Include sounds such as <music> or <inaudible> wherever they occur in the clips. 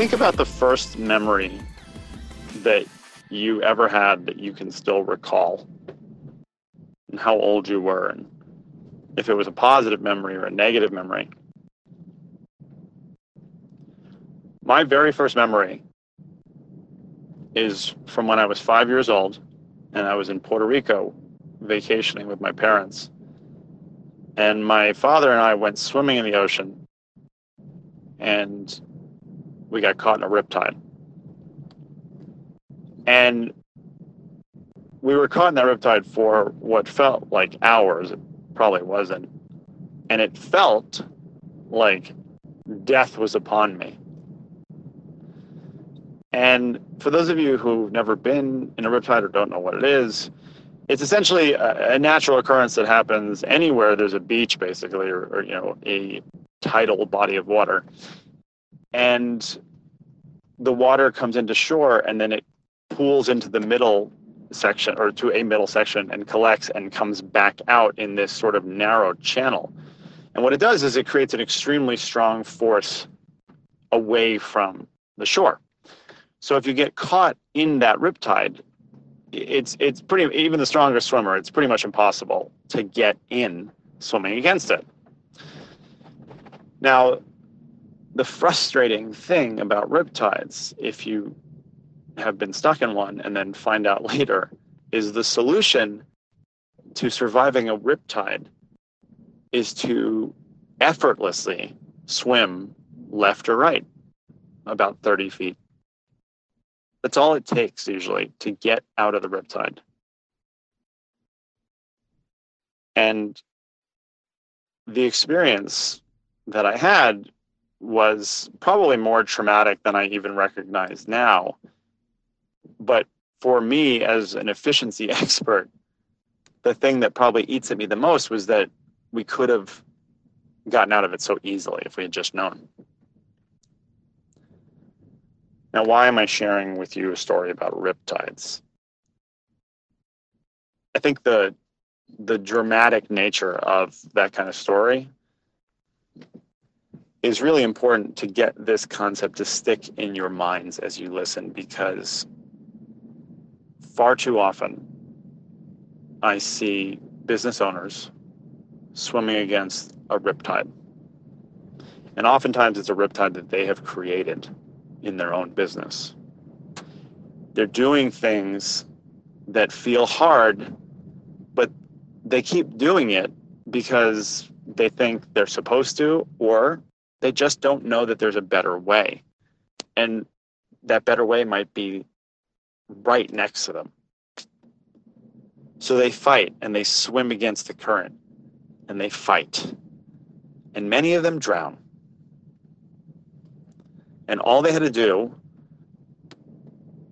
think about the first memory that you ever had that you can still recall and how old you were and if it was a positive memory or a negative memory. My very first memory is from when I was five years old and I was in Puerto Rico vacationing with my parents. And my father and I went swimming in the ocean and we got caught in a riptide. And we were caught in that riptide for what felt like hours. It probably wasn't. And it felt like death was upon me. And for those of you who've never been in a riptide or don't know what it is, it's essentially a, a natural occurrence that happens anywhere there's a beach, basically, or, or you know, a tidal body of water. And the water comes into shore and then it pools into the middle section or to a middle section and collects and comes back out in this sort of narrow channel. And what it does is it creates an extremely strong force away from the shore. So if you get caught in that riptide, it's it's pretty even the strongest swimmer, it's pretty much impossible to get in swimming against it. Now, the frustrating thing about riptides, if you have been stuck in one and then find out <laughs> later, is the solution to surviving a riptide is to effortlessly swim left or right about 30 feet. That's all it takes usually to get out of the riptide. And the experience that I had was probably more traumatic than I even recognize now. But for me, as an efficiency <laughs> expert, the thing that probably eats at me the most was that we could have gotten out of it so easily if we had just known. Now, why am I sharing with you a story about riptides? I think the the dramatic nature of that kind of story is really important to get this concept to stick in your minds as you listen because far too often I see business owners swimming against a riptide. And oftentimes it's a riptide that they have created in their own business. They're doing things that feel hard, but they keep doing it because they think they're supposed to or they just don't know that there's a better way. And that better way might be right next to them. So they fight and they swim against the current and they fight. And many of them drown. And all they had to do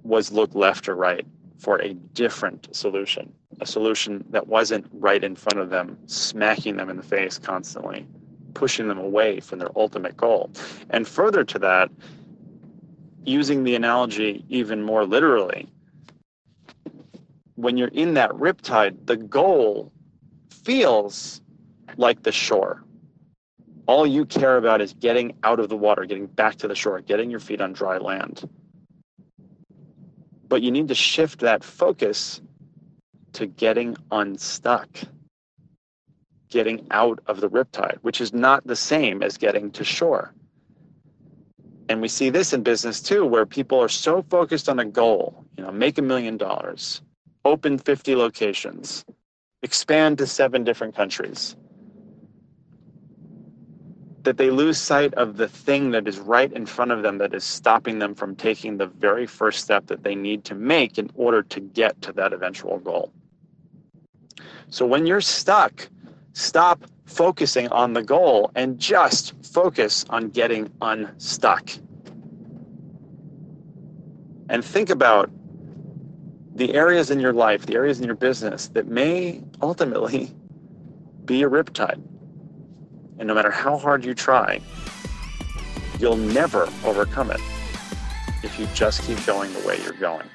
was look left or right for a different solution, a solution that wasn't right in front of them, smacking them in the face constantly pushing them away from their ultimate goal. And further to that, using the analogy even more literally, when you're in that riptide, the goal feels like the shore. All you care about is getting out of the water, getting back to the shore, getting your feet on dry land. But you need to shift that focus to getting unstuck getting out of the riptide, which is not the same as getting to shore. And we see this in business too, where people are so focused on a goal, you know, make a million dollars, open 50 locations, expand to seven different countries, that they lose sight of the thing that is right in front of them that is stopping them from taking the very first step that they need to make in order to get to that eventual goal. So when you're stuck, Stop focusing on the goal and just focus on getting unstuck. And think about the areas in your life, the areas in your business that may ultimately be a riptide. And no matter how hard you try, you'll never overcome it if you just keep going the way you're going.